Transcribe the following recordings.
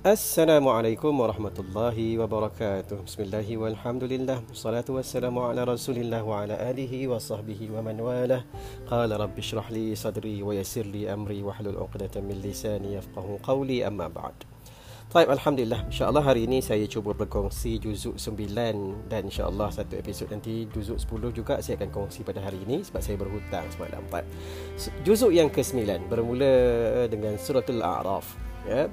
Assalamualaikum warahmatullahi wabarakatuh. Bismillahi walhamdulillah. Salatu wassalamu ala Rasulillah wa ala alihi wa sahbihi wa man walah. Qala rabbi shrah li sadri wa yassir li amri wa hlul 'uqdatam min lisani yafqahu qawli amma ba'd. Baik, Alhamdulillah. InsyaAllah hari ini saya cuba berkongsi juzuk 9 dan insyaAllah satu episod nanti juzuk 10 juga saya akan kongsi pada hari ini sebab saya berhutang semalam 4. Juzuk yang ke-9 bermula dengan suratul A'raf. Ya.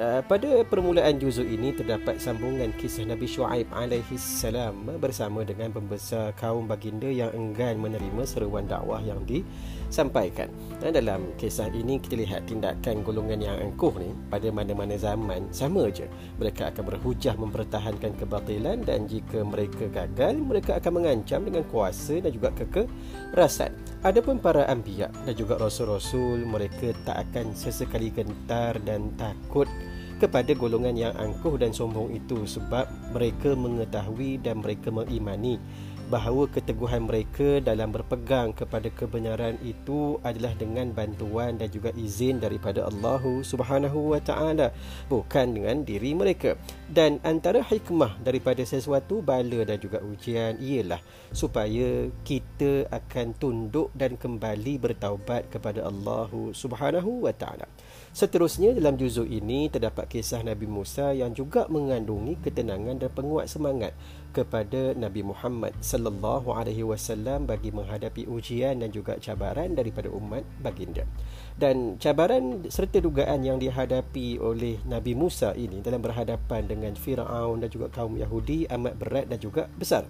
Uh, pada permulaan juzuk ini terdapat sambungan kisah Nabi Shu'aib alaihi salam bersama dengan pembesar kaum baginda yang enggan menerima seruan dakwah yang disampaikan. Dan dalam kisah ini kita lihat tindakan golongan yang angkuh ni pada mana-mana zaman sama aja. Mereka akan berhujah mempertahankan kebatilan dan jika mereka gagal mereka akan mengancam dengan kuasa dan juga kekerasan. Adapun para anbiya dan juga rasul-rasul mereka tak akan sesekali gentar dan takut kepada golongan yang angkuh dan sombong itu sebab mereka mengetahui dan mereka mengimani bahawa keteguhan mereka dalam berpegang kepada kebenaran itu adalah dengan bantuan dan juga izin daripada Allah Subhanahu wa taala bukan dengan diri mereka. Dan antara hikmah daripada sesuatu bala dan juga ujian ialah supaya kita akan tunduk dan kembali bertaubat kepada Allah Subhanahu wa taala. Seterusnya dalam juzuk ini terdapat kisah Nabi Musa yang juga mengandungi ketenangan dan penguat semangat kepada Nabi Muhammad sallallahu alaihi wasallam bagi menghadapi ujian dan juga cabaran daripada umat baginda. Dan cabaran serta dugaan yang dihadapi oleh Nabi Musa ini dalam berhadapan dengan Firaun dan juga kaum Yahudi amat berat dan juga besar.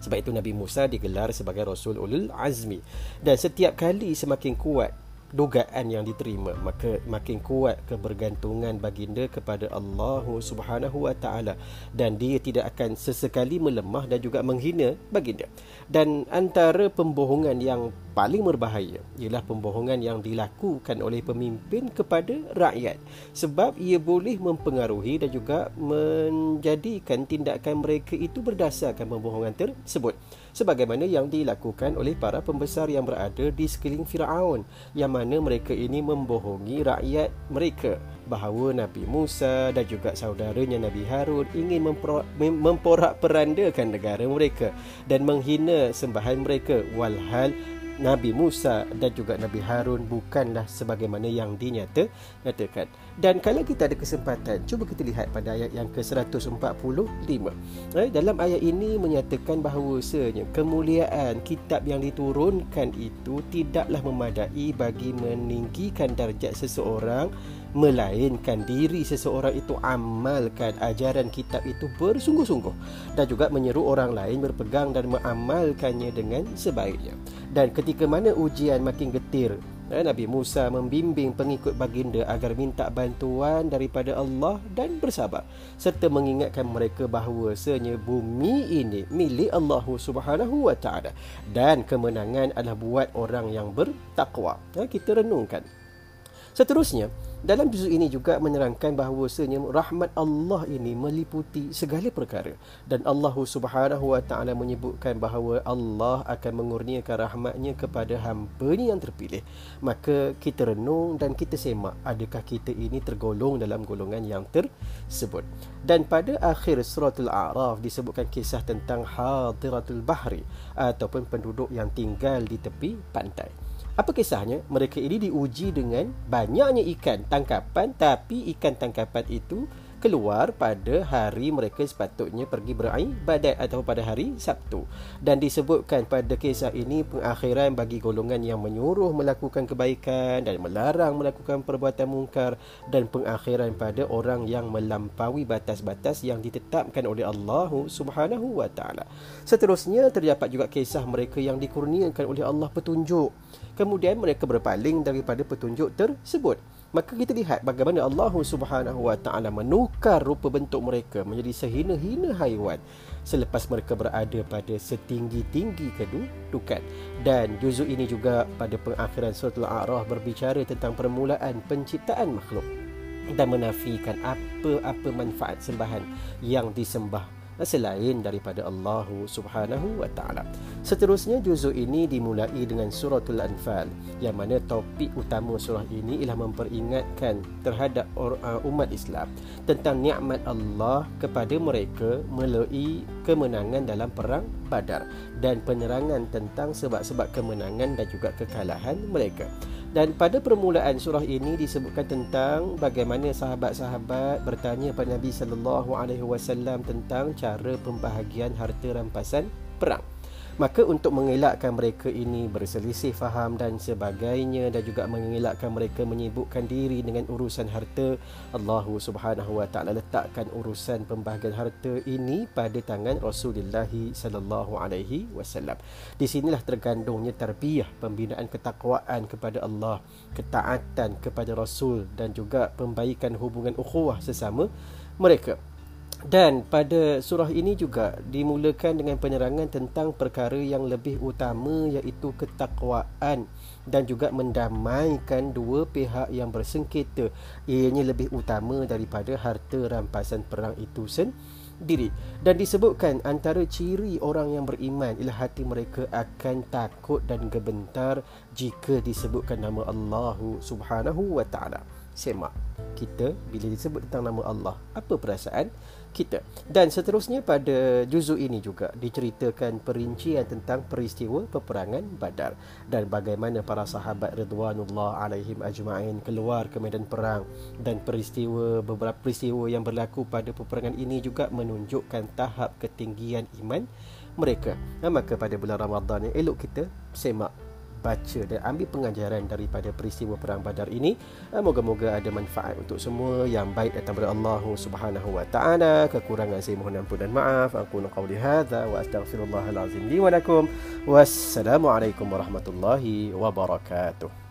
Sebab itu Nabi Musa digelar sebagai Rasul Ulul Azmi dan setiap kali semakin kuat dugaan yang diterima. Maka makin kuat kebergantungan baginda kepada Allah Subhanahu wa taala. Dan dia tidak akan sesekali melemah dan juga menghina baginda. Dan antara pembohongan yang paling berbahaya ialah pembohongan yang dilakukan oleh pemimpin kepada rakyat. Sebab ia boleh mempengaruhi dan juga menjadikan tindakan mereka itu berdasarkan pembohongan tersebut. Sebagaimana yang dilakukan oleh para pembesar yang berada di sekeliling Firaun yang mana mereka ini membohongi rakyat mereka. Bahawa Nabi Musa dan juga saudaranya Nabi Harun ingin memporak-perandakan negara mereka dan menghina sembahan mereka. Walhal Nabi Musa dan juga Nabi Harun bukanlah sebagaimana yang dinyata nyatakan. Dan kalau kita ada kesempatan, cuba kita lihat pada ayat yang ke-145. Eh, dalam ayat ini menyatakan bahawasanya kemuliaan kitab yang diturunkan itu tidaklah memadai bagi meninggikan darjat seseorang melainkan diri seseorang itu amalkan ajaran kitab itu bersungguh-sungguh dan juga menyeru orang lain berpegang dan mengamalkannya dengan sebaiknya dan ketika mana ujian makin getir eh, Nabi Musa membimbing pengikut baginda agar minta bantuan daripada Allah dan bersabar serta mengingatkan mereka bahawa sebenarnya bumi ini milik Allah Subhanahu wa taala dan kemenangan adalah buat orang yang bertakwa. Eh, kita renungkan. Seterusnya, dalam juzuk ini juga menerangkan bahawasanya rahmat Allah ini meliputi segala perkara dan Allah Subhanahu wa taala menyebutkan bahawa Allah akan mengurniakan rahmatnya kepada hamba-Nya yang terpilih. Maka kita renung dan kita semak adakah kita ini tergolong dalam golongan yang tersebut. Dan pada akhir suratul A'raf disebutkan kisah tentang hadiratul bahri ataupun penduduk yang tinggal di tepi pantai. Apa kisahnya? Mereka ini diuji dengan banyaknya ikan tangkapan tapi ikan tangkapan itu keluar pada hari mereka sepatutnya pergi beribadat atau pada hari Sabtu dan disebutkan pada kisah ini pengakhiran bagi golongan yang menyuruh melakukan kebaikan dan melarang melakukan perbuatan mungkar dan pengakhiran pada orang yang melampaui batas-batas yang ditetapkan oleh Allah Subhanahu wa taala. Seterusnya terdapat juga kisah mereka yang dikurniakan oleh Allah petunjuk. Kemudian mereka berpaling daripada petunjuk tersebut maka kita lihat bagaimana Allah Subhanahu Wa Taala menukar rupa bentuk mereka menjadi sehina-hina haiwan selepas mereka berada pada setinggi-tinggi kedudukan. Dan juzuk ini juga pada pengakhiran surah Al-A'raf berbicara tentang permulaan penciptaan makhluk dan menafikan apa-apa manfaat sembahan yang disembah selain daripada Allah Subhanahu wa taala. Seterusnya juzuk ini dimulai dengan suratul Anfal yang mana topik utama surah ini ialah memperingatkan terhadap uh, umat Islam tentang nikmat Allah kepada mereka melalui kemenangan dalam perang Badar dan penerangan tentang sebab-sebab kemenangan dan juga kekalahan mereka. Dan pada permulaan surah ini disebutkan tentang bagaimana sahabat-sahabat bertanya kepada Nabi sallallahu alaihi wasallam tentang cara pembahagian harta rampasan perang. Maka untuk mengelakkan mereka ini berselisih faham dan sebagainya dan juga mengelakkan mereka menyibukkan diri dengan urusan harta, Allah Subhanahu wa taala letakkan urusan pembahagian harta ini pada tangan Rasulullah sallallahu alaihi wasallam. Di sinilah tergandungnya tarbiyah, pembinaan ketakwaan kepada Allah, ketaatan kepada Rasul dan juga pembaikan hubungan ukhuwah sesama mereka. Dan pada surah ini juga dimulakan dengan penerangan tentang perkara yang lebih utama iaitu ketakwaan dan juga mendamaikan dua pihak yang bersengketa. Ianya lebih utama daripada harta rampasan perang itu sendiri. Dan disebutkan antara ciri orang yang beriman ialah hati mereka akan takut dan gebentar jika disebutkan nama Allah Subhanahu wa taala. Semak kita bila disebut tentang nama Allah, apa perasaan? kita. Dan seterusnya pada juzuk ini juga diceritakan perincian tentang peristiwa peperangan Badar dan bagaimana para sahabat Ridwanullah alaihim ajma'in keluar ke medan perang dan peristiwa beberapa peristiwa yang berlaku pada peperangan ini juga menunjukkan tahap ketinggian iman mereka. Nah, maka pada bulan Ramadan yang elok kita semak baca dan ambil pengajaran daripada peristiwa perang Badar ini. Ah, moga-moga ada manfaat untuk semua yang baik datang daripada Allah Subhanahu wa taala. Kekurangan saya mohon ampun dan maaf. Aku qauli hadza wa astaghfirullahal azim li wa lakum. Wassalamualaikum warahmatullahi wabarakatuh.